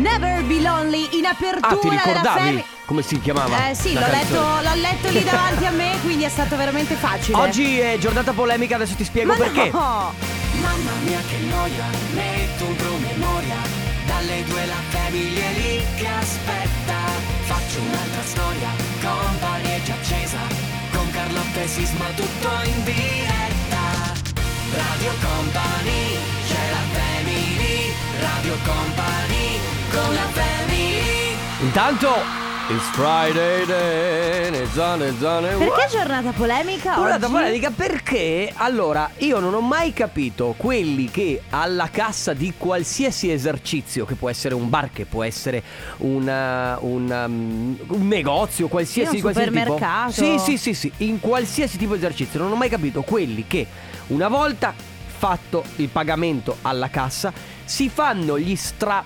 Never Be Lonely in apertura Ah, ti della ricordavi come si chiamava? Eh sì, l'ho letto, l'ho letto lì davanti a me, quindi è stato veramente facile. Oggi è giornata polemica, adesso ti spiego Ma perché. no! Mamma mia che noia, metto un promemoria Dalle due la famiglia è lì che aspetta Faccio un'altra storia, company è già accesa Con Carlotta e Sisma tutto in diretta Radio Company, c'è la family Radio Company, con la family Intanto It's Friday then, it's on, it's on and Perché giornata polemica Giornata oggi? polemica perché allora io non ho mai capito quelli che alla cassa di qualsiasi esercizio, che può essere un bar, che può essere una- una, um, un negozio, qualsiasi, Sì, un qualsiasi supermercato. tipo. Sì, sì, sì, sì, in qualsiasi tipo di esercizio. Non ho mai capito quelli che una volta fatto il pagamento alla cassa si fanno gli stra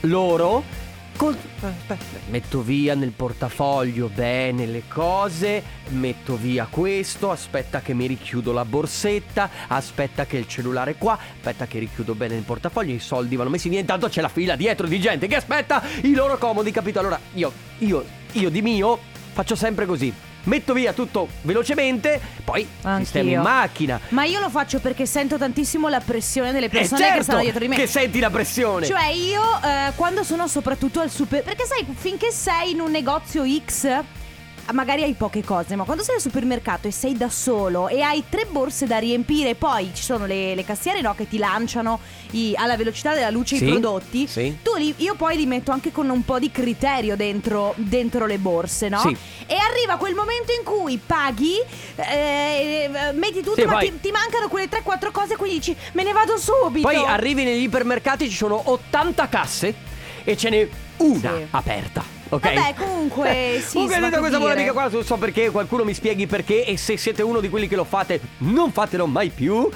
loro Col- aspetta, metto via nel portafoglio bene le cose, metto via questo, aspetta che mi richiudo la borsetta, aspetta che il cellulare qua, aspetta che richiudo bene il portafoglio, i soldi vanno messi via, intanto c'è la fila dietro di gente che aspetta i loro comodi, capito? Allora io, io, io di mio faccio sempre così, metto via tutto velocemente, poi sistemo in macchina. Ma io lo faccio perché sento tantissimo la pressione delle Eh, persone certo che stanno dietro di me. che senti la pressione. Cioè io eh, quando sono soprattutto al super... Perché sai, finché sei in un negozio X... Magari hai poche cose, ma quando sei al supermercato e sei da solo e hai tre borse da riempire, poi ci sono le, le cassiere no, che ti lanciano i- alla velocità della luce Sì, i prodotti. sì. Tu li, io poi li metto anche con un po' di criterio dentro, dentro le borse, no? Sì. E arriva quel momento in cui paghi, eh, metti tutto, ma ti, ti mancano quelle 3-4 cose, quindi dici me ne vado subito. Poi arrivi negli ipermercati, ci sono 80 casse e ce n'è una aperta. Ok? Vabbè, comunque, sì, Comunque a questa polemica qua non so perché, qualcuno mi spieghi perché e se siete uno di quelli che lo fate, non fatelo mai più.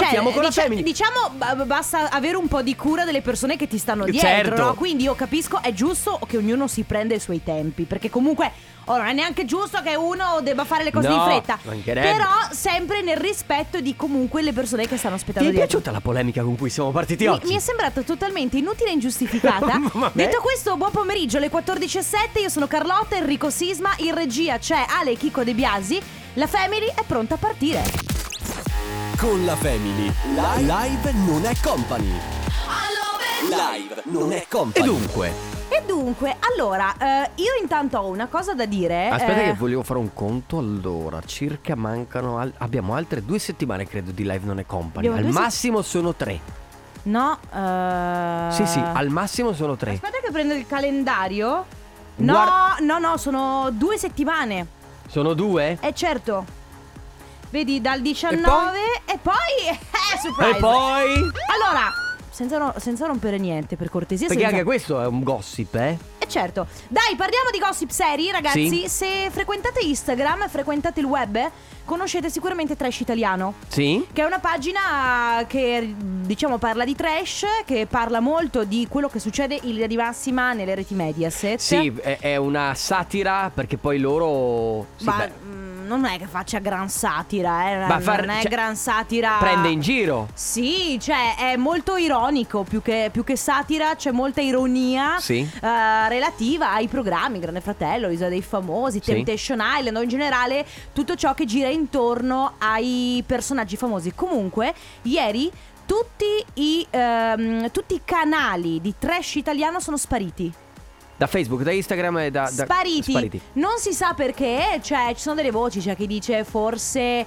Partiamo con la dicia- family. Diciamo, b- basta avere un po' di cura delle persone che ti stanno dietro, Certo. no? Quindi io capisco, è giusto che ognuno si prenda i suoi tempi. Perché comunque, oh, non è neanche giusto che uno debba fare le cose No, in fretta. Però sempre nel rispetto di comunque le persone che stanno Ti aspettando è dietro. piaciuta la polemica con cui siamo partiti Mi, oggi? mi è sembrata totalmente inutile e ingiustificata. Detto questo, buon pomeriggio, alle 14.07. Io sono Carlotta, Enrico Sisma. In regia c'è Ale e Chico De Biasi. La Family è pronta a partire. Con la Family. Live non è company. Live non è E company. dunque, E dunque, allora, eh, io intanto ho una cosa da dire. aspetta eh, che volevo fare un conto. Allora, circa mancano. al- abbiamo altre due settimane, credo, di live non è company. Abbiamo Al due se- massimo sono tre. No, eh... Sì, sì, al massimo sono tre. Aspetta che prendo il calendario. No, Guarda- no, no, sono due settimane. Sono due? Eh certo. Vedi, dal 19 e poi... Eh, surprise! E poi? Allora, senza, ro- senza rompere niente, per cortesia. Perché senza- anche questo è un gossip, eh? Eh certo. Dai, parliamo di gossip seri, ragazzi. Sì. Se frequentate Instagram, frequentate il web, conoscete sicuramente Trash Italiano. Sì? Che è una pagina che diciamo parla di trash, che parla molto di quello che succede in linea di massima nelle reti Mediaset. Sì, è, è una satira perché poi loro. sì, Ma mm, non è che faccia gran satira, eh. Ma non far- è cioè, gran satira. prende in giro. Sì, cioè è molto ironico, più che, più che satira c'è molta ironia Sì. eh, relativa ai programmi Grande Fratello, Isola dei Famosi, Sì. Temptation Island o in generale tutto ciò che gira intorno ai personaggi famosi. Comunque, ieri tutti i, ehm, tutti i canali di trash italiano sono spariti. Da Facebook, da Instagram e da. da- Spariti. Spariti. Non si sa perché, cioè ci sono delle voci, c'è chi dice forse eh,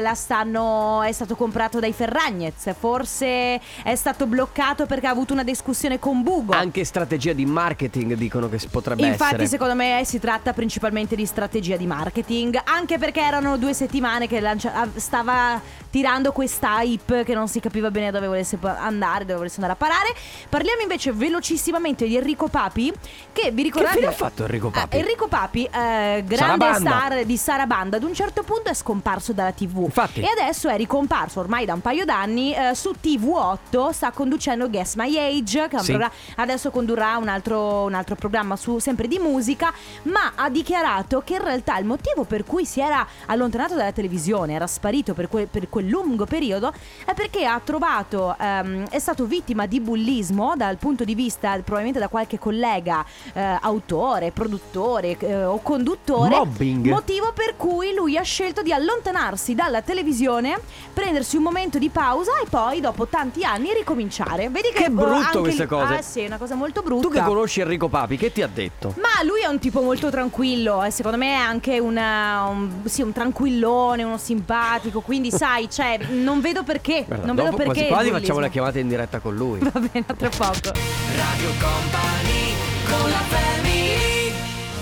la stanno è stato comprato dai Ferragnez, forse è stato bloccato perché ha avuto una discussione con Bugo. Anche strategia di marketing dicono che potrebbe Infatti, essere. secondo me si tratta principalmente di strategia di marketing, anche perché erano due settimane che lancia- stava tirando questa hype che non si capiva bene dove volesse andare, dove volesse andare a parare. Parliamo invece velocissimamente di Enrico Papi, che vi Che ricordate fine ha fatto Enrico Papi? Ah, Enrico Papi, eh, grande star di Sarabanda, ad un certo punto è scomparso dalla TV. Infatti. E adesso è ricomparso ormai da un paio d'anni eh, su TV8, sta conducendo Guess My Age, che Sì. programma- adesso condurrà un altro, un altro programma su, sempre di musica, ma ha dichiarato che in realtà il motivo per cui si era allontanato dalla televisione, era sparito per quel, per quel lungo periodo, è perché ha trovato, ehm, è stato vittima di bullismo dal punto di vista probabilmente da qualche collega, eh, autore, produttore eh, o conduttore. Mobbing. Motivo per cui lui ha scelto di allontanarsi dalla televisione, prendersi un momento di pausa e poi dopo tanti anni ricominciare. Vedi che, Che brutto eh, anche queste lì- cose. Ah sì, è una cosa molto brutta. Tu che conosci Enrico Papi, che ti ha detto? Ma lui è un tipo molto tranquillo e secondo me è anche una- un, sì, un tranquillone, uno simpatico, quindi sai, cioè, non vedo perché, Guarda, non dopo vedo perché quasi quasi facciamo la chiamata in diretta con lui. Va bene, a tra poco. Radio Company con la family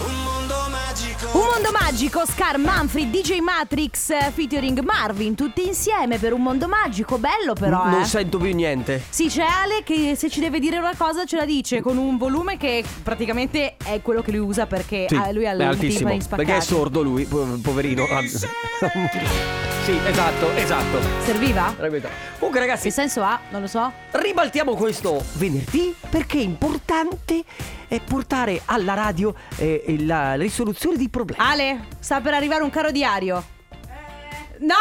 Un mondo magico Un mondo magico, Scar, Manfred, DJ Matrix, eh, featuring Marvin, tutti insieme per un mondo magico, bello però, non eh. sento più niente. Sì, c'è Ale che se ci deve dire una cosa ce la dice con un volume che praticamente è quello che lui usa perché Sì, eh, lui ha è altissimo. Perché è sordo lui, po- poverino. sì, esatto, esatto. Serviva? Tranquillo. Comunque ragazzi, Che senso ha? Non lo so. ribaltiamo questo venerdì perché è importante eh, portare alla radio eh, la risoluzione di problemi. Ale, sta per arrivare un caro diario. No,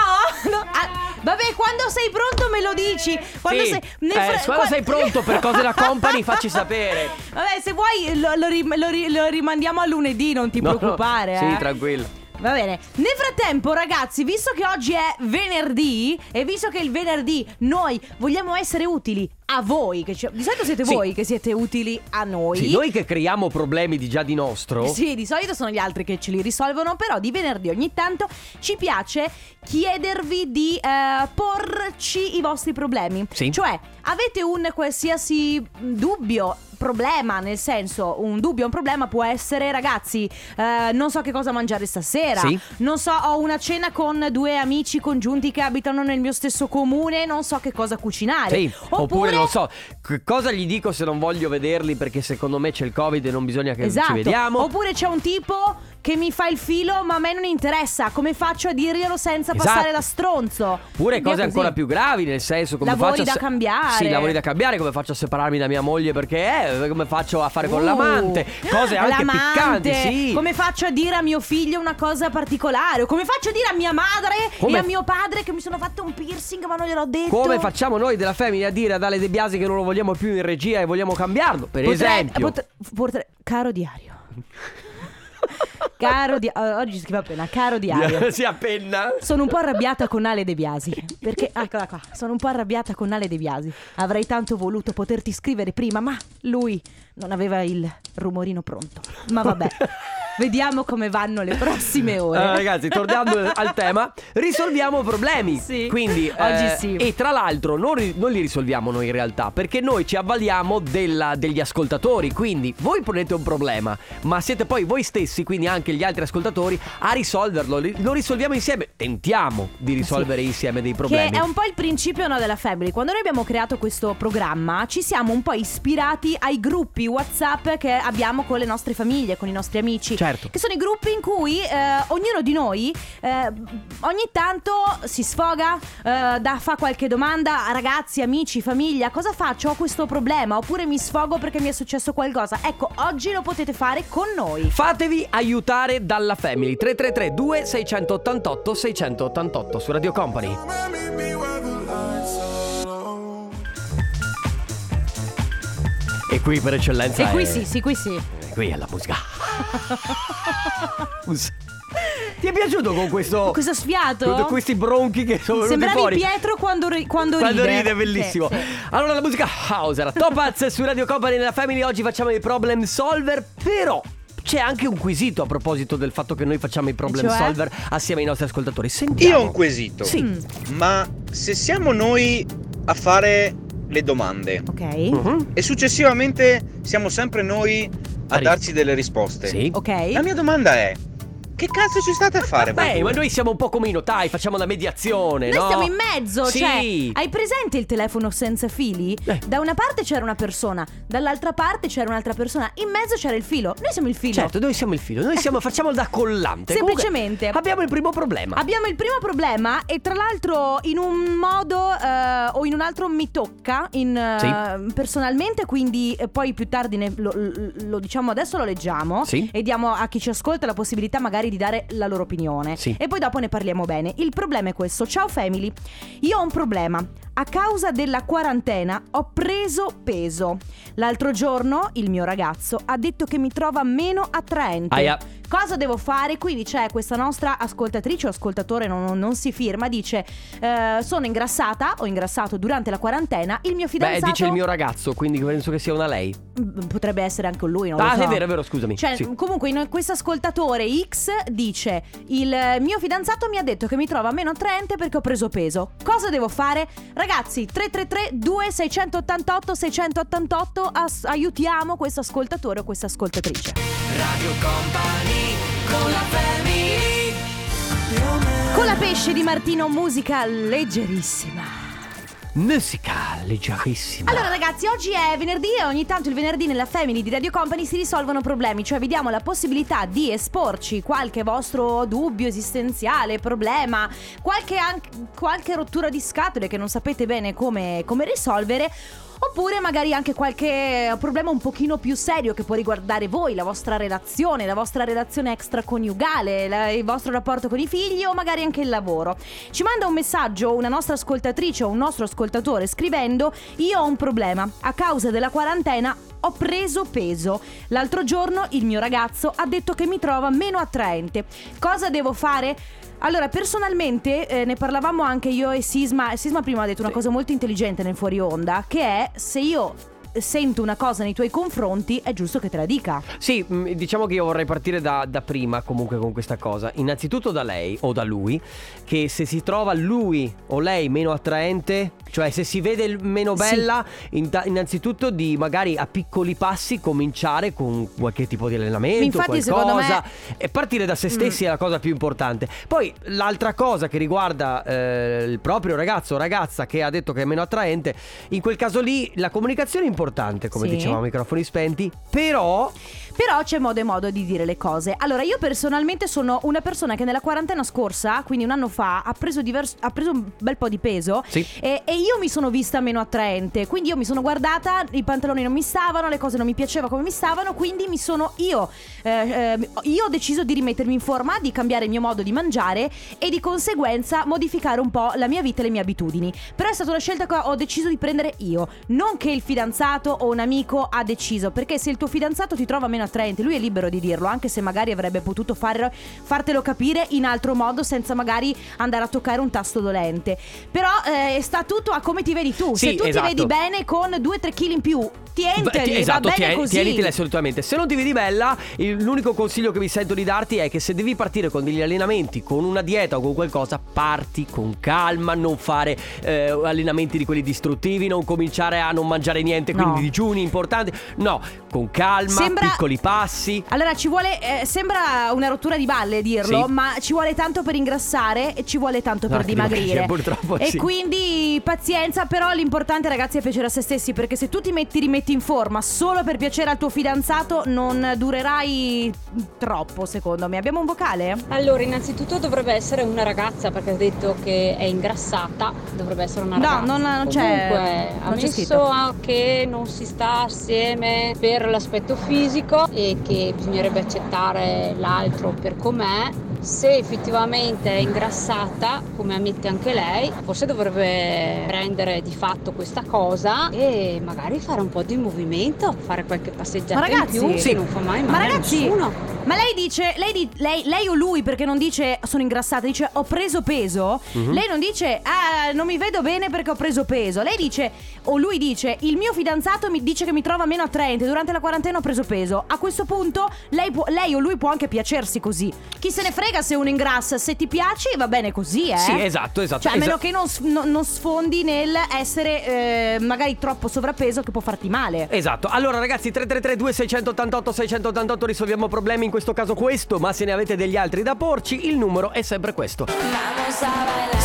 no. ah, vabbè, quando sei pronto me lo dici. Quando Sì, sei, eh, fra- quando qua- sei pronto per cose da company facci sapere. Vabbè, se vuoi lo, lo rim- lo ri- lo rimandiamo a lunedì, non ti No, no, preoccupare. Sì, eh. tranquillo. Va bene. Nel frattempo, ragazzi, visto che oggi è venerdì e visto che il venerdì noi vogliamo essere utili a voi, che ci- di solito siete Sì. voi che siete utili a noi. Sì, noi che creiamo problemi di già di nostro. Sì, di solito sono gli altri che ce li risolvono, però di venerdì ogni tanto ci piace chiedervi di eh, porci i vostri problemi. Sì. Cioè, avete un qualsiasi dubbio, problema, nel senso, un dubbio, un problema può essere, ragazzi, eh, non so che cosa mangiare stasera. Sì. Non so, ho una cena con due amici congiunti che abitano nel mio stesso comune, non so che cosa cucinare. Sì, oppure, non so, che cosa gli dico se non voglio vederli perché secondo me c'è il Covid e non bisogna che Esatto. ci vediamo. Oppure c'è un tipo che mi fa il filo, ma a me non interessa. Come faccio a dirglielo senza Esatto. passare da stronzo? È cose così. ancora più gravi, nel senso come Lavori faccio da se- cambiare. Sì, lavori da cambiare, come faccio a separarmi da mia moglie perché eh, come faccio a fare con Uh, l'amante, cose anche l'amante. piccanti, sì. Come faccio a dire a mio figlio una cosa particolare? O come faccio a dire a mia madre Come- e a mio padre che mi sono fatto un piercing ma non gliel'ho detto? Come facciamo noi della Family a dire ad Ale De Biasi che non lo vogliamo più in regia e vogliamo cambiarlo? Per Potrei- esempio. potre- potre- caro diario. Caro diario. Oggi scrive appena, caro diario. si appenna. Sono un po' arrabbiata con Ale De Biasi. Perché, eccola qua, sono un po' arrabbiata con Ale De Biasi. Avrei tanto voluto poterti scrivere prima, ma lui non aveva il rumorino pronto. Ma vabbè, vediamo come vanno le prossime ore. Eh, ragazzi, tornando al tema, risolviamo problemi. Sì. Quindi, Oggi eh, sì. E tra l'altro, non, ri- non li risolviamo noi in realtà, perché noi ci avvaliamo della- degli ascoltatori. Quindi, voi ponete un problema, ma siete poi voi stessi, quindi anche gli altri ascoltatori, a risolverlo. Lo risolviamo insieme. Tentiamo di risolvere insieme dei problemi. Che è un po' il principio no, della Family. Quando noi abbiamo creato questo programma, ci siamo un po' ispirati ai gruppi WhatsApp che abbiamo con le nostre famiglie, con i nostri amici. Certo. Che sono i gruppi in cui eh, ognuno di noi eh, ogni tanto si sfoga, eh, dà- fa qualche domanda a ragazzi, amici, famiglia. Cosa faccio? Ho questo problema. Oppure mi sfogo perché mi è successo qualcosa. Ecco, oggi lo potete fare con noi. Fatevi aiutare dalla Family 333 2688 688 su Radio Company. E qui per eccellenza E qui è- sì, sì, qui sì. Qui è la musica. Us- Ti è piaciuto con questo Questo sfiato? con questi bronchi che sono venuti Sembravi fuori? Pietro quando, ri- quando, Quando ride. ride è bellissimo. Sì, sì. Allora la musica house era Topaz su Radio Company nella Family. Oggi facciamo i problem solver, però c'è anche un quesito a proposito del fatto che noi facciamo i problem Cioè? solver assieme ai nostri ascoltatori. Sentiamo. Io ho un quesito. Sì. Mm, Ma se siamo noi a fare le domande ok. Mhm. e successivamente siamo sempre noi a darci delle risposte, Sì. Ok. la mia domanda è: che cazzo ci state a fare? Beh, ma noi siamo un po' come i notai, facciamo la mediazione, Noi no? stiamo in mezzo, Sì. cioè, hai presente il telefono senza fili? Eh. Da una parte c'era una persona, dall'altra parte c'era un'altra persona, in mezzo c'era il filo. Noi siamo il filo. Certo, noi siamo il filo, noi siamo, facciamo da collante. Semplicemente. Comunque, abbiamo il primo problema. Abbiamo il primo problema e tra l'altro in un modo eh, o in un altro mi tocca in, eh, personalmente, quindi eh, poi più tardi ne- lo, lo- lo diciamo adesso lo leggiamo Sì. e diamo a chi ci ascolta la possibilità magari di dare la loro opinione Sì. e poi dopo ne parliamo bene. Il problema è questo, ciao family, io ho un problema. A causa della quarantena ho preso peso. L'altro giorno il mio ragazzo ha detto che mi trova meno attraente. Aia. Cosa devo fare? Quindi c'è questa nostra ascoltatrice o ascoltatore, non, non si firma, dice eh, sono ingrassata, ho ingrassato durante la quarantena, il mio Beh, fidanzato... dice il mio ragazzo, quindi penso che sia una lei. Mm, Potrebbe essere anche lui, non ah, lo so. è vero, è vero, scusami. Cioè, Sì. comunque, questo ascoltatore X dice: Il mio fidanzato mi ha detto che mi trova meno attraente perché ho preso peso. Cosa devo fare? Ragazzi, 333-2688 688 as- aiutiamo questo ascoltatore o questa ascoltatrice. Radio Company con la family Con la pesce di Martino, musica leggerissima. Musica leggerissima. Allora ragazzi, oggi è venerdì e ogni tanto il venerdì nella Family di Radio Company si risolvono problemi, cioè vi diamo la possibilità di esporci qualche vostro dubbio esistenziale, problema, qualche, anche- qualche rottura di scatole che non sapete bene come, come risolvere. Oppure magari anche qualche problema un pochino più serio che può riguardare voi, la vostra relazione, la vostra relazione extraconiugale, la- il vostro rapporto con i figli o magari anche il lavoro. Ci manda un messaggio una nostra ascoltatrice o un nostro ascoltatore scrivendo Io ho un problema, a causa della quarantena ho preso peso. L'altro giorno il mio ragazzo ha detto che mi trova meno attraente. Cosa devo fare? Allora, personalmente eh, ne parlavamo anche io e Sisma. Sisma prima ha detto una Sì. cosa molto intelligente nel fuori onda, che è se io sento una cosa nei tuoi confronti, è giusto che te la dica. Sì, mh, diciamo che io vorrei partire da, da prima comunque con questa cosa. Innanzitutto da lei o da lui, che se si trova lui o lei meno attraente, cioè se si vede il- meno Sì. bella, inta- innanzitutto di magari a piccoli passi cominciare con qualche tipo di allenamento, Infatti, qualcosa. me- Mm. E partire da se stessi è la cosa più importante. Poi l'altra cosa che riguarda eh, il proprio ragazzo o ragazza che ha detto che è meno attraente, in quel caso lì la comunicazione è importante, come Sì. dicevamo a microfoni spenti, però Però c'è modo e modo di dire le cose. Allora, io personalmente sono una persona che nella quarantena scorsa, quindi un anno fa, ha preso, divers- ha preso un bel po' di peso. Sì. E, e io mi sono vista meno attraente. Quindi io mi sono guardata, i pantaloni non mi stavano, le cose non mi piaceva come mi stavano. Quindi mi sono io. eh, eh, io ho deciso di rimettermi in forma, di cambiare il mio modo di mangiare e di conseguenza modificare un po' la mia vita e le mie abitudini. Però è stata una scelta che ho deciso di prendere io, non che il fidanzato o un amico ha deciso. Perché se il tuo fidanzato ti trova meno attraente, lui è libero di dirlo, anche se magari avrebbe potuto fare- fartelo capire in altro modo senza magari andare a toccare un tasto dolente. Però eh, sta tutto a come ti vedi tu. Sì, se tu esatto. ti vedi bene con 2-3 kg in più, tienteli, Beh, esatto, va bene tien- così. tieniteli assolutamente. Se non ti vedi bella, il- l'unico consiglio che mi sento di darti è che se devi partire con degli allenamenti, con una dieta o con qualcosa, parti con calma, non fare eh, allenamenti di quelli distruttivi, non cominciare a non mangiare niente, quindi No. digiuni importanti. No, con calma, Sembra- piccoli passi. Allora ci vuole, eh, sembra una rottura di balle dirlo, Sì. ma ci vuole tanto per ingrassare e ci vuole tanto No, per dimagrire. dimagrire, purtroppo e sì. quindi pazienza, però l'importante ragazzi è piacere a se stessi, perché se tu ti metti rimetti in forma solo per piacere al tuo fidanzato non durerai troppo secondo me. Abbiamo un vocale? Allora, innanzitutto dovrebbe essere una ragazza perché ha detto che è ingrassata, dovrebbe essere una No, ragazza. non- non c'è- Comunque, non c'è ammesso scritto. a- che non si sta assieme per l'aspetto fisico e che bisognerebbe accettare l'altro per com'è, se effettivamente è ingrassata, come ammette anche lei, forse dovrebbe prendere di fatto questa cosa e magari fare un po' di movimento, fare qualche passeggiata Ma ragazzi- in più, Sì. non fa mai Ma male a ragazzi, nessuno. ma lei dice, lei, di- lei- lei o lui, perché non dice sono ingrassata, dice ho preso peso. Mhm. Lei non dice ah, non mi vedo bene perché ho preso peso. Lei dice, o lui dice, il mio fidanzato mi dice che mi trova meno attraente, durante la quarantena ho preso peso. A questo punto lei, può- lei o lui può anche piacersi così. Chi se ne frega frega se uno ingrassa, se ti piaci va bene così, eh. Sì, esatto, esatto. Cioè, a meno che non, s- no- non sfondi nel essere eh, magari troppo sovrappeso che può farti male. Esatto, allora ragazzi 333 2688 688 risolviamo problemi, in questo caso questo, ma se ne avete degli altri da porci, il numero è sempre questo.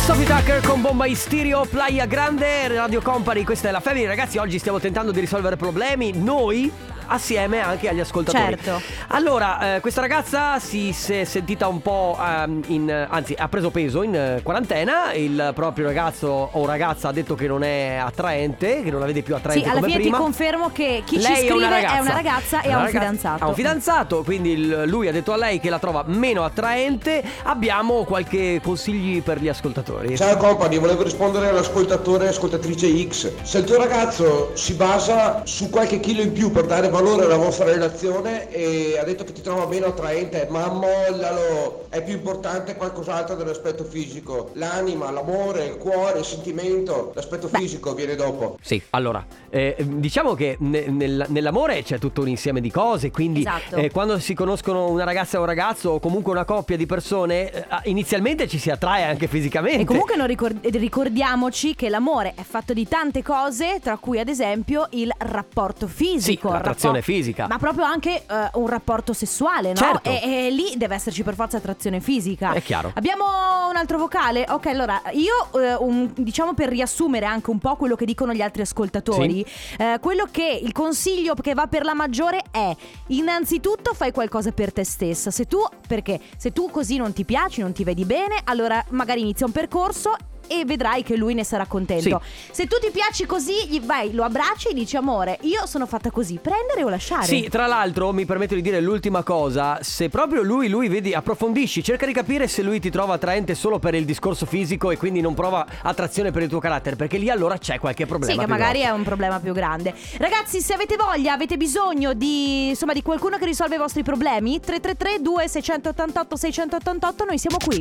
Sophie Tucker con Bomba Stereo, Playa Grande, Radio Company, questa è la Family, ragazzi oggi stiamo tentando di risolvere problemi, noi assieme anche agli ascoltatori. Certo. Allora, eh, questa ragazza si, si è sentita un po' ehm, in, anzi ha preso peso in eh, quarantena, il proprio ragazzo o ragazza ha detto che non è attraente, che non la vede più attraente Sì, alla fine prima. ti confermo che chi ci Lei scrive è una ragazza, è una ragazza e È ha una un ragazza- fidanzato. Ha un fidanzato, quindi il- lui ha detto a lei che la trova meno attraente. Abbiamo qualche consigli per gli ascoltatori. Ciao company, volevo rispondere all'ascoltatore e ascoltatrice X. Se il tuo ragazzo si basa su qualche chilo in più per dare valore alla vostra relazione e ha detto che ti trova meno attraente, ma mollalo, è più importante qualcos'altro dell'aspetto fisico. L'anima, l'amore, il cuore, il sentimento, l'aspetto fisico viene dopo. Sì, allora, eh, diciamo che ne- nel- nell'amore c'è tutto un insieme di cose, quindi Esatto. eh, quando si conoscono una ragazza e un ragazzo o comunque una coppia di persone, eh, inizialmente ci si attrae anche fisicamente. E comunque non ricor- ricordiamoci che l'amore è fatto di tante cose, tra cui ad esempio il rapporto fisico. Sì, il rapport- fisica. Ma proprio anche eh, un rapporto sessuale, no? Certo. E, e lì deve esserci per forza attrazione fisica. È chiaro. Abbiamo un altro vocale? Ok, allora io eh, un- diciamo per riassumere anche un po' quello che dicono gli altri ascoltatori, eh, quello che il consiglio che va per la maggiore è innanzitutto fai qualcosa per te stessa. Se tu perché se tu così non ti piaci, non ti vedi bene, allora magari inizia un percorso e vedrai che lui ne sarà contento. Se tu ti piaci così, gli vai, lo abbracci e dici amore, io sono fatta così, prendere o lasciare. Sì, tra l'altro mi permetto di dire l'ultima cosa, se proprio lui, lui vedi, approfondisci, cerca di capire se lui ti trova attraente solo per il discorso fisico e quindi non prova attrazione per il tuo carattere, perché lì allora c'è qualche problema. Sì, che magari grosso. è un problema più grande. Ragazzi, se avete voglia, avete bisogno di insomma di qualcuno che risolve i vostri problemi, 333 2688 688, noi siamo qui.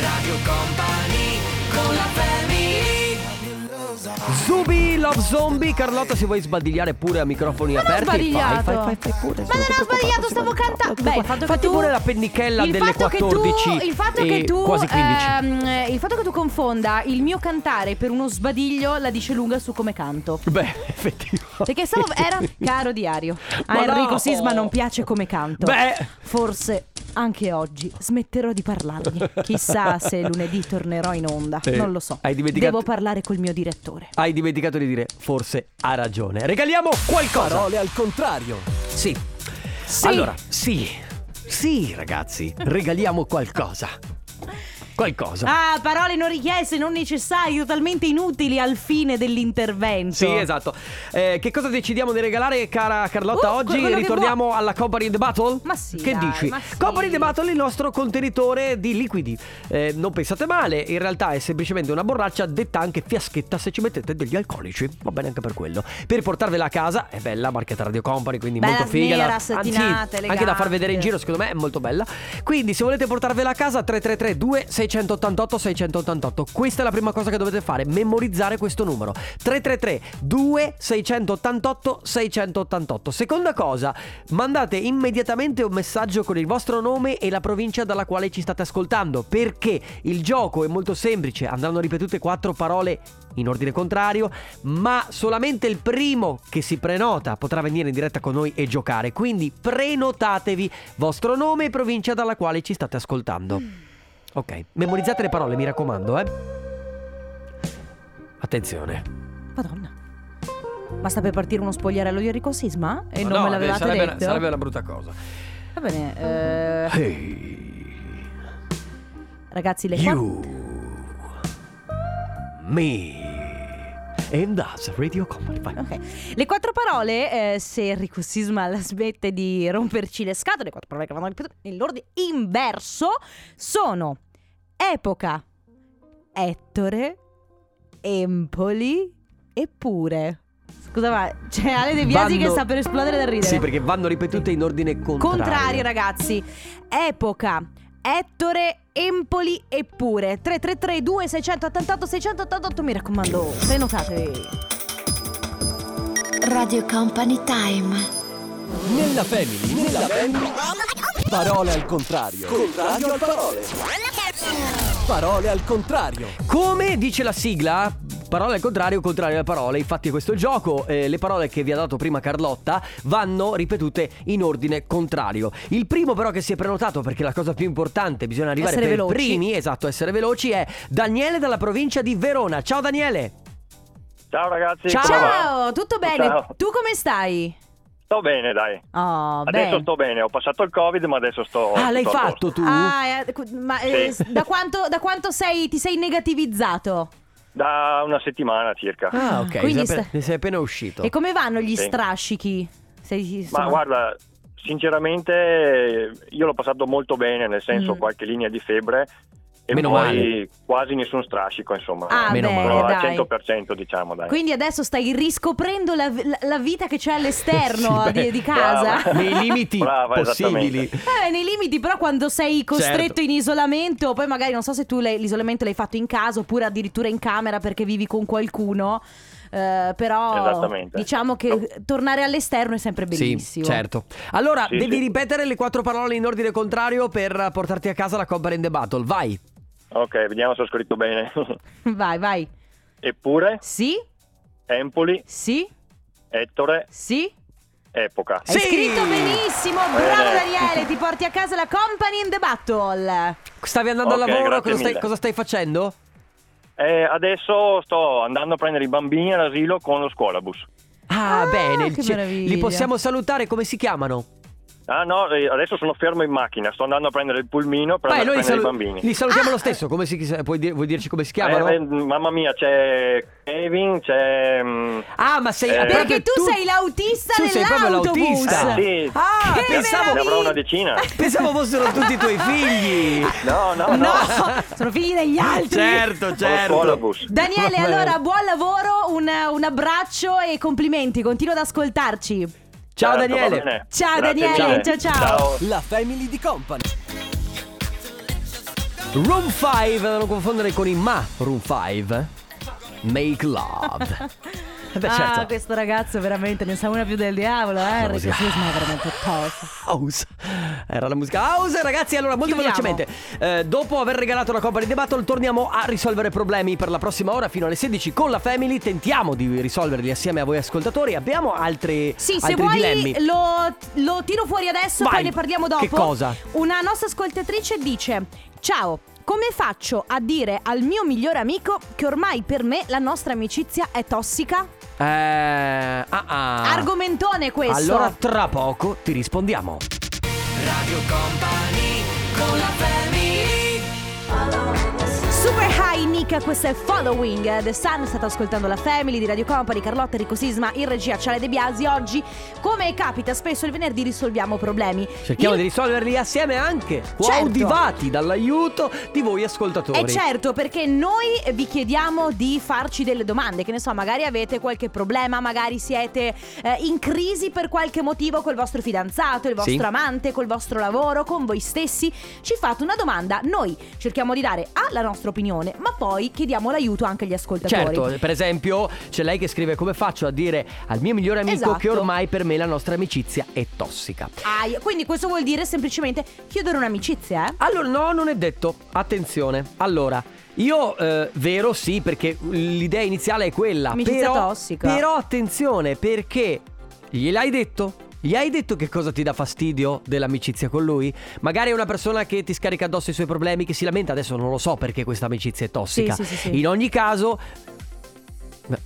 Radio Company Zubi, Love Zombie, Carlotta se vuoi sbadigliare pure a microfoni non aperti. sbagliato. Fai, fai, fai, fai pure. Ma non ho sbagliato, stavo cantando. Beh, il fatto che Fatti tu pure la pennichella il delle fatto che 14 tu, il fatto che tu quasi 15. ehm, il fatto che tu confonda il mio cantare per uno sbadiglio la dice lunga su come canto. Beh, effettivamente. Perché stavo era caro diario. A Ma Enrico no! Sisma non piace come canto. Beh. Forse anche oggi smetterò di parlargli. Chissà se lunedì tornerò in onda. Eh, non lo so. hai dimenticato- Devo parlare col mio direttore. Hai dimenticato di dire, forse ha ragione. Regaliamo qualcosa. Parole al contrario. Sì. Sì. Allora, sì. Sì, ragazzi, regaliamo qualcosa. Qualcosa. Ah, parole non richieste, non necessarie, totalmente inutili al fine dell'intervento. Sì, esatto. Eh, che cosa decidiamo di regalare, cara Carlotta? Uh, oggi ritorniamo alla Company in the Battle? Ma sì, Che dai, dici? sì. Company in the Battle è il nostro contenitore di liquidi. Eh, non pensate male, in realtà è semplicemente una borraccia detta anche fiaschetta se ci mettete degli alcolici. Va bene anche per quello. Per portarvela a casa, è bella, marchetta Radio Company, quindi Bella, molto figa. nera, da- satinata, anche da far vedere in giro, secondo me è molto bella. Quindi se volete portarvela a casa 333 2688 688. Questa è la prima cosa che dovete fare, memorizzare questo numero. 333 2688 688. Seconda cosa, mandate immediatamente un messaggio con il vostro nome e la provincia dalla quale ci state ascoltando, perché il gioco è molto semplice, andranno ripetute quattro parole in ordine contrario, ma solamente il primo che si prenota potrà venire in diretta con noi e giocare. Quindi prenotatevi vostro nome e provincia dalla quale ci state ascoltando. Ok, memorizzate le parole, mi raccomando, eh. Attenzione. Madonna. Ma sta per partire uno spogliarello di Enrico Sisma? E No, non no, me l'avevate sarebbe, detto? sarebbe una brutta cosa. Va bene, eh, Hey, ragazzi, le you, me, and us, Radio Company. Vai. Ok. Le quattro parole, eh, se Enrico Sisma la smette di romperci le scatole, le quattro parole che vanno ripetute nell'ordine inverso sono epoca, ettore, empoli e pure. Scusa, ma c'è Ale De Biasi Vanno- che sta per esplodere dal ridere. Sì, perché vanno ripetute in ordine contrario. Contrari, ragazzi. Epoca, ettore, empoli e pure. 333 2688 688 mi raccomando, prenotatevi. Radio Company Time. Nella family, nella family. Parole al contrario. Contrario al parole. Parole al contrario. Come dice la sigla, parole al contrario, contrario alle parole. Infatti, questo gioco, eh, le parole che vi ha dato prima Carlotta vanno ripetute in ordine contrario. Il primo, però, che si è prenotato perché la cosa più importante, bisogna arrivare Essere per veloci. primi, esatto, essere veloci, è Daniele dalla provincia di Verona. Ciao Daniele. Ciao ragazzi. Ciao. tutto bene? Ciao. Tu come stai? Sto bene, dai. Oh, Adesso bene. sto bene, ho passato il Covid, ma adesso sto. Ah, l'hai fatto tu? Ah, eh, ma eh, Sì. da quanto, da quanto sei, ti sei negativizzato? Da una settimana circa. Ah, ok. Quindi sei, appena, sta- sei appena uscito. E come vanno gli Sì. strascichi? Sei, Ma insomma- guarda, sinceramente io l'ho passato molto bene, nel senso Mm. qualche linea di febbre e Meno poi male. quasi nessun strascico, insomma. Ah, Meno male. Al dai. 100% diciamo, dai. Quindi adesso stai riscoprendo la, la- vita che c'è all'esterno Sì, beh, di, di casa? brava. Nei limiti Brava, possibili. esattamente. Eh, nei limiti, però, quando sei costretto Certo. in isolamento, poi magari non so se tu l'isolamento l'hai fatto in casa oppure addirittura in camera perché vivi con qualcuno. eh, però diciamo che No. tornare all'esterno è sempre bellissimo. Sì, certo. Allora, Sì, devi sì. ripetere le quattro parole in ordine contrario per portarti a casa la Company in the Battle. Vai. Ok, vediamo se ho scritto bene. Vai, vai. Eppure, Sì, Empoli, sì, Ettore, sì. epoca. Hai Sì! scritto benissimo, bravo Bene. Daniele, ti porti a casa la Company in the Battle. Stavi andando Ok, al lavoro? Cosa stai, cosa stai facendo? Eh, adesso sto andando a prendere i bambini all'asilo con lo scuolabus. Ah, Ah, bene. che Cioè, li possiamo salutare? Come si chiamano? Ah no, eh, adesso sono fermo in macchina, sto andando a prendere il pulmino per Vai, andare a prendere salu- i bambini. li salutiamo Ah, lo stesso. Come si, puoi, dir- vuoi dirci come si chiamano? Eh, eh, mamma mia, c'è Kevin, c'è... mm, ah, ma sei. Eh, Perché tu, sei l'autista tu sei proprio dell'autobus. l'autista. Eh, sì. Ah, Che pensavo, ne avrò una decina. pensavo fossero tutti i tuoi figli. No, no, no. No, sono figli degli altri. certo, certo. Daniele, allora buon lavoro, un, un abbraccio e complimenti. Continua ad ascoltarci. Ciao Certo, Daniele. Ciao, Grazie Daniele, mille. ciao, ciao. La Family di Company. Room 5, da non confondere con i Ma Room 5. Make love. Eh Beh, Ah, certo. questo ragazzo veramente ne sa una più del diavolo, eh. Musica. razzismo è veramente tosto. House. Era la musica House, ragazzi. Allora, molto Chiudiamo. velocemente. eh, dopo aver regalato la Company the Battle, torniamo a risolvere problemi per la prossima ora fino alle 16 con la Family. Tentiamo di risolverli assieme a voi ascoltatori. Abbiamo altre Sì, se altri vuoi dilemmi. lo, lo tiro fuori adesso, Vai. poi ne parliamo dopo. Che cosa? Una nostra ascoltatrice dice: Ciao. Come faccio a dire al mio migliore amico che ormai per me la nostra amicizia è tossica? Eh, ah, ah. Argomentone questo. Allora, tra poco ti rispondiamo. Radio Company con la family Nika, questo è Following The Sun, state ascoltando la Family di Radio Company, Carlotta Enrico Sisma, in regia Ciale De Biasi. Oggi, come capita spesso il venerdì, risolviamo problemi. Cerchiamo Il- di risolverli assieme anche, Certo. coadiuvati dall'aiuto di voi ascoltatori. E certo, perché noi vi chiediamo di farci delle domande, che ne so, magari avete qualche problema, magari siete eh, in crisi per qualche motivo col vostro fidanzato, il vostro Sì. amante, col vostro lavoro, con voi stessi. Ci fate una domanda, noi cerchiamo di dare A la nostra opinione, ma poi chiediamo l'aiuto anche agli ascoltatori. Certo, per esempio c'è lei che scrive come faccio a dire al mio migliore amico Esatto. che ormai per me la nostra amicizia è tossica. Ah, quindi questo vuol dire semplicemente chiudere un'amicizia, eh? Allora, no, non è detto. Attenzione. Allora, io, eh, vero, sì, perché l'idea iniziale è quella. Amicizia però, tossica. Però attenzione, perché gliel'hai detto? Gli hai detto che cosa ti dà fastidio dell'amicizia con lui? Magari è una persona che ti scarica addosso i suoi problemi, che si lamenta, adesso non lo so perché questa amicizia è tossica. Sì, sì, sì. In ogni caso... Ma,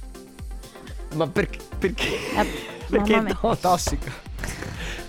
ma perché... Perché... Eh, perché è mia. tossica?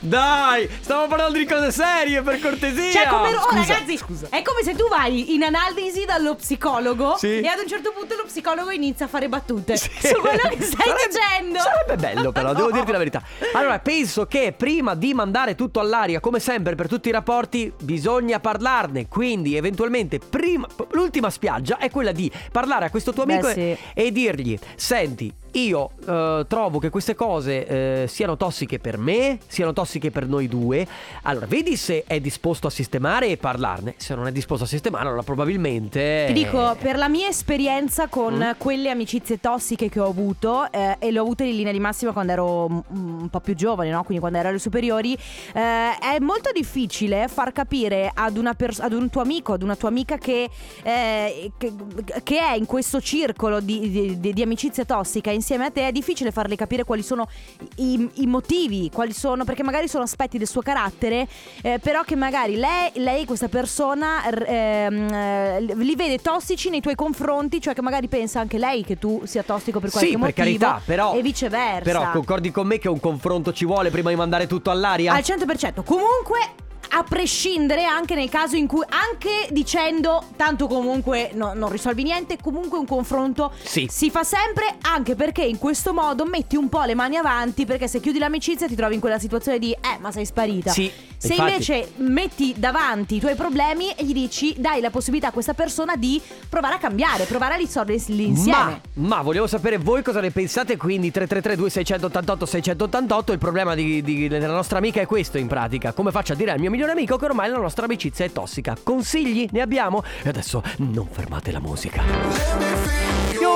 Dai, stavo parlando di cose serie, per cortesia. Cioè, come, oh, Scusa, ragazzi, scusa. è come se tu vai in analisi dallo psicologo Sì. e ad un certo punto lo psicologo inizia a fare battute Sì. su quello che stai Sarebbe- dicendo. Sarebbe bello però, devo No. dirti la verità. Allora, penso che prima di mandare tutto all'aria, come sempre per tutti i rapporti, bisogna parlarne. Quindi, eventualmente, prima, l'ultima spiaggia è quella di parlare a questo tuo Beh, amico sì. e, e dirgli: Senti, io eh, trovo che queste cose eh, siano tossiche per me, siano tossiche per noi due. Allora, vedi se è disposto a sistemare e parlarne. Se non è disposto a sistemare, allora probabilmente. Ti dico, per la mia esperienza con Mm. quelle amicizie tossiche che ho avuto, eh, e le ho avute in linea di massima quando ero un, un po' più giovane, no? quindi quando ero alle superiori, eh, è molto difficile far capire ad, una pers- ad un tuo amico, ad una tua amica che, eh, che, che è in questo circolo di, di- di- di amicizia tossica insieme a te, è difficile farle capire quali sono i, i motivi, quali sono, perché magari sono aspetti del suo carattere, eh, però che magari lei, lei questa persona, ehm, eh, li vede tossici nei tuoi confronti, cioè che magari pensa anche lei che tu sia tossico per qualche Sì, per motivo. carità, però. E viceversa. Però concordi con me che un confronto ci vuole prima di mandare tutto all'aria? Al 100%. Comunque. A prescindere anche nel caso in cui, anche dicendo tanto comunque no- non risolvi niente, comunque un confronto Sì. si fa sempre, anche perché in questo modo metti un po' le mani avanti, perché se chiudi l'amicizia ti trovi in quella situazione di, eh, ma sei sparita. Sì, Se infatti. invece metti davanti i tuoi problemi e gli dici, dai la possibilità a questa persona di provare a cambiare, provare a risolverli insieme. Ma, ma volevo sapere voi cosa ne pensate, quindi 333 2688 688 Il problema di- di- della nostra amica è questo in pratica. Come faccio a dire al mio migliore amico che ormai la nostra amicizia è tossica? Consigli? Ne abbiamo? E adesso non fermate la musica.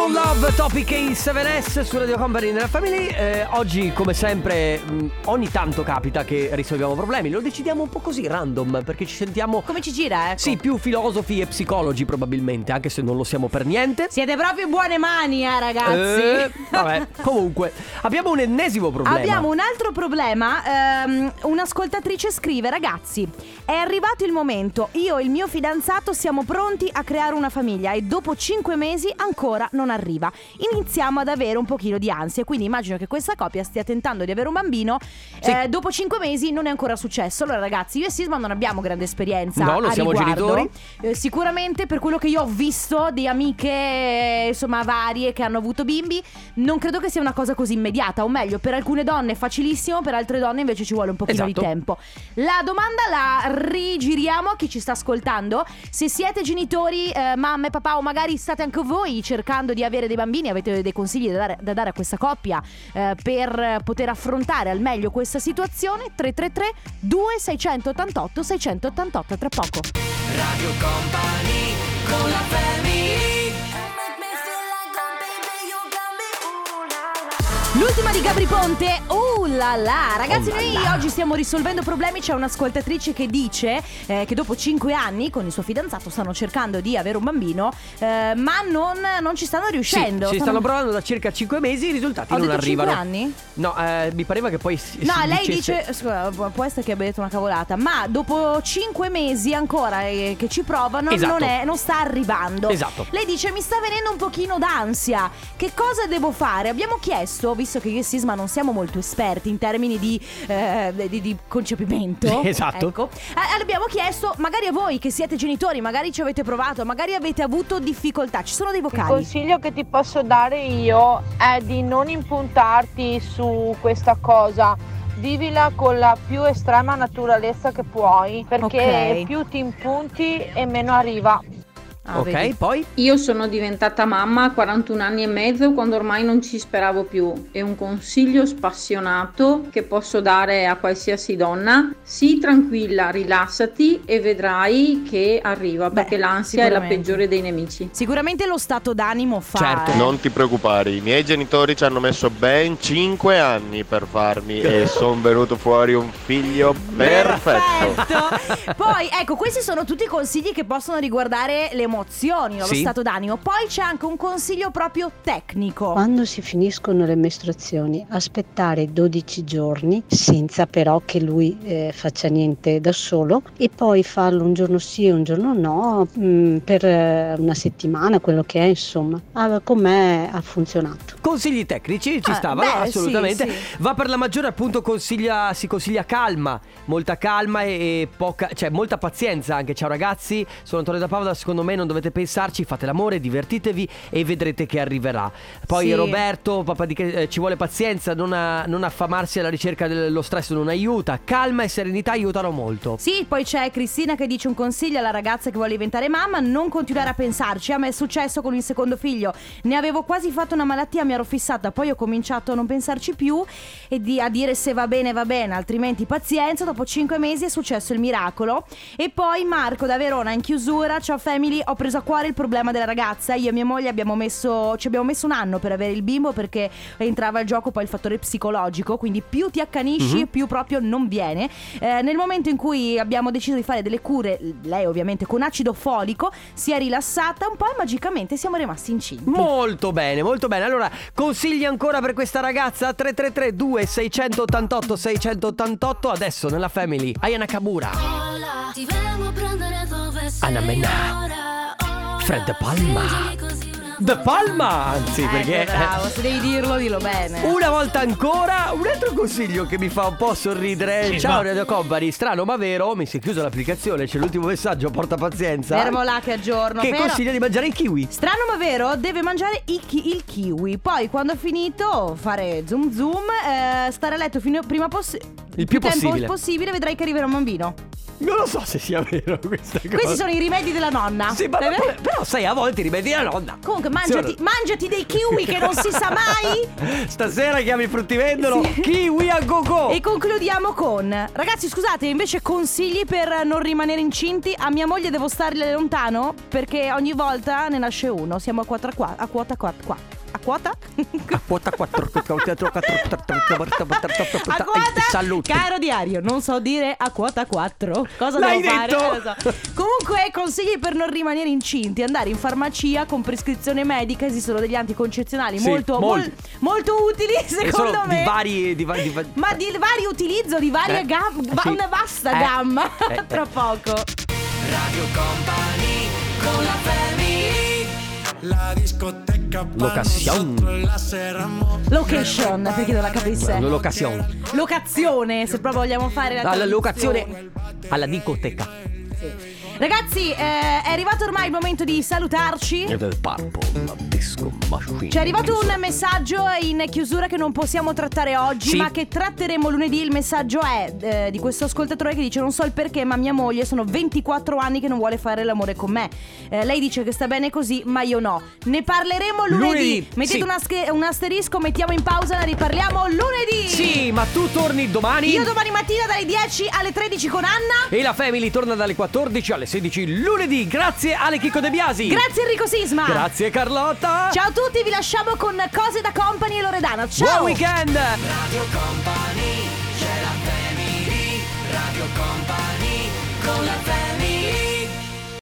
Your Love Topic A7S su Radio Company nella Family. Eh, oggi, come sempre, mh, ogni tanto capita che risolviamo problemi. Lo decidiamo un po' così random perché ci sentiamo. Come ci gira, ecco. Sì, più filosofi e psicologi probabilmente, anche se non lo siamo per niente. Siete proprio in buone mani, eh, ragazzi. Eh, vabbè, comunque, abbiamo un ennesimo problema. Abbiamo un altro problema. ehm, un'ascoltatrice scrive: Ragazzi, è arrivato il momento. Io e il mio fidanzato siamo pronti a creare una famiglia e dopo 5 mesi ancora non arriva. Iniziamo ad avere un pochino di ansia. Quindi immagino che questa coppia stia tentando di avere un bambino. Sì. Eh, dopo 5 mesi non è ancora successo. Allora, ragazzi, io e Sisma non abbiamo grande esperienza. No, non a siamo riguardo. genitori. Eh, sicuramente per quello che io ho visto di amiche eh, insomma varie che hanno avuto bimbi non credo che sia una cosa così immediata o meglio per alcune donne è facilissimo per altre donne invece ci vuole un pochino Esatto. di tempo la domanda la rigiriamo a chi ci sta ascoltando se siete genitori eh, mamma e papà o magari state anche voi cercando di avere dei bambini avete dei consigli da dare, da dare a questa coppia eh, per poter affrontare al meglio questa situazione? 333 2688 688 tra poco. Radio Company con la family L'ultima di Gabri Ponte, uh là là Ragazzi Oh là noi oggi stiamo risolvendo problemi C'è un'ascoltatrice che dice eh, che dopo 5 anni con il suo fidanzato stanno cercando di avere un bambino eh, Ma non, non ci stanno Sì, riuscendo ci stanno provando da circa 5 mesi, i risultati Ho non detto arrivano. 5 anni? No, eh, mi pareva che poi si, No, si lei dicesse- dice, scusa, pu- può essere che abbia detto una cavolata, ma dopo 5 mesi ancora eh, che ci provano Esatto. non, è- non sta arrivando. Esatto. Lei dice mi sta venendo un pochino d'ansia, che cosa devo fare? Abbiamo chiesto, visto che io e Sisma non siamo molto esperti in termini di, eh, di- di concepimento. Esatto. Ecco, eh, abbiamo chiesto magari a voi che siete genitori, magari ci avete provato, magari avete avuto difficoltà, ci sono dei Il vocali. consiglio che ti posso dare io è di non impuntarti su questa cosa. Vivila con la più estrema naturalezza che puoi, perché Ok. più ti impunti e meno arriva. Ah, ok, vedi. poi? Io sono diventata mamma a 41 anni e mezzo quando ormai non ci speravo più e un consiglio spassionato che posso dare a qualsiasi donna, sii tranquilla, rilassati e vedrai che arriva Beh, perché l'ansia è la peggiore dei nemici. Sicuramente lo stato d'animo fa. Certo. eh. Non ti preoccupare, i miei genitori ci hanno messo ben 5 anni per farmi e sono venuto fuori un figlio perfetto. Perfetto. Poi, ecco, questi sono tutti i consigli che possono riguardare le emozioni, Sì. lo stato d'animo. Poi c'è anche un consiglio proprio tecnico. Quando si finiscono le mestruazioni, aspettare 12 giorni senza però che lui eh, faccia niente da solo e poi farlo un giorno sì e un giorno no mh, per eh, una settimana, quello che è, insomma. Ah, con me ha funzionato. Consigli tecnici ci Ah, stava, beh, assolutamente. sì, sì. Va per la maggiore appunto consiglia, si consiglia calma, molta calma e, e poca, cioè molta pazienza anche. Ciao ragazzi, sono Antonio da Padova, secondo me non non dovete pensarci, fate l'amore, divertitevi e vedrete che arriverà. Poi Sì. Roberto, papà di che eh, ci vuole pazienza, non, a- non affamarsi alla ricerca dello stress non aiuta, calma e serenità aiutano molto. Sì, poi c'è Cristina che dice un consiglio alla ragazza che vuole diventare mamma, non continuare a pensarci. A me è successo con il secondo figlio, ne avevo quasi fatto una malattia, mi ero fissata, poi ho cominciato a non pensarci più e di- a dire se va bene va bene, altrimenti pazienza. Dopo cinque mesi è successo il miracolo. E poi Marco da Verona in chiusura, ciao family, ho preso a cuore il problema della ragazza. Io e mia moglie abbiamo messo, ci abbiamo messo un anno per avere il bimbo perché entrava il gioco poi il fattore psicologico, quindi più ti accanisci, Mhm. più proprio non viene. Eh, nel momento in cui abbiamo deciso di fare delle cure, lei ovviamente con acido folico, si è rilassata un po' e magicamente siamo rimasti incinti. Molto bene, molto bene. Allora, consigli ancora per questa ragazza? 333 2688 688 Adesso nella Family Ayana Kabura Anna Menna Fred Palma The Palma Anzi Ecco, perché bravo, se devi dirlo, dillo bene. Una volta ancora, un altro consiglio che mi fa un po' sorridere. Sì, Ciao ma- Radio Company, strano ma vero, mi si è chiusa l'applicazione, c'è l'ultimo messaggio, porta pazienza. Fermo là che aggiorno. Che però- consiglia di mangiare i kiwi. Strano ma vero, deve mangiare i chi- il kiwi. Poi quando ha finito, fare zoom zoom, eh, stare a letto fino prima possi- Il più tempo possibile. possibile, vedrai che arriverà un bambino. Non lo so se sia vero questa cosa. Questi sono i rimedi della nonna. Sì, ma però, però sai, a volte rimedi la nonna. Comunque mangiati, mangiati dei kiwi che non si sa mai. Stasera chiami fruttivendolo Kiwi a go go E concludiamo con Ragazzi scusate invece consigli per non rimanere incinti A mia moglie devo starle lontano Perché ogni volta ne nasce uno Siamo a quota qua A quota 4 qua A quota? A quota 4 A quota Salute Caro diario Non so dire a quota 4 Cosa L'hai devo detto? fare? Eh, lo so. Comunque consigli per non rimanere incinti Andare in farmacia con prescrizione medica Esistono degli anticoncezionali Sì, molto, molti. mol- molto utili E Secondo sono me di vari, di vari, di vari- Ma di vari utilizzo, di varie Eh, gamma, sì. una vasta Eh, gamma, eh, eh. tra poco. Radio Company La discoteca Location la Location, per chi non la capisse. Location Locazione, se proprio vogliamo fare la Alla traduzione. locazione Alla discoteca Ragazzi, eh, è arrivato ormai il momento di salutarci. E del Purple Disco Machine Ci è arrivato un messaggio in chiusura che non possiamo trattare oggi, Sì. ma che tratteremo lunedì. Il messaggio è eh, di questo ascoltatore che dice: Non so il perché, ma mia moglie sono 24 anni che non vuole fare l'amore con me. Eh, lei dice che sta bene così, ma io no. Ne parleremo lunedì. Lunedì, Mettete sì. una sch- un asterisco, mettiamo in pausa, ne riparliamo lunedì. Sì, ma tu torni domani Io domani mattina dalle 10 alle 13 con Anna. E la Family torna dalle 14 alle 16 lunedì Grazie Ale Chicco De Biasi Grazie Enrico Sisma. Grazie Carlotta Ciao a tutti, vi lasciamo con cose da company e Loredana. Ciao. Buon weekend Radio Company c'è la family Radio Company con la family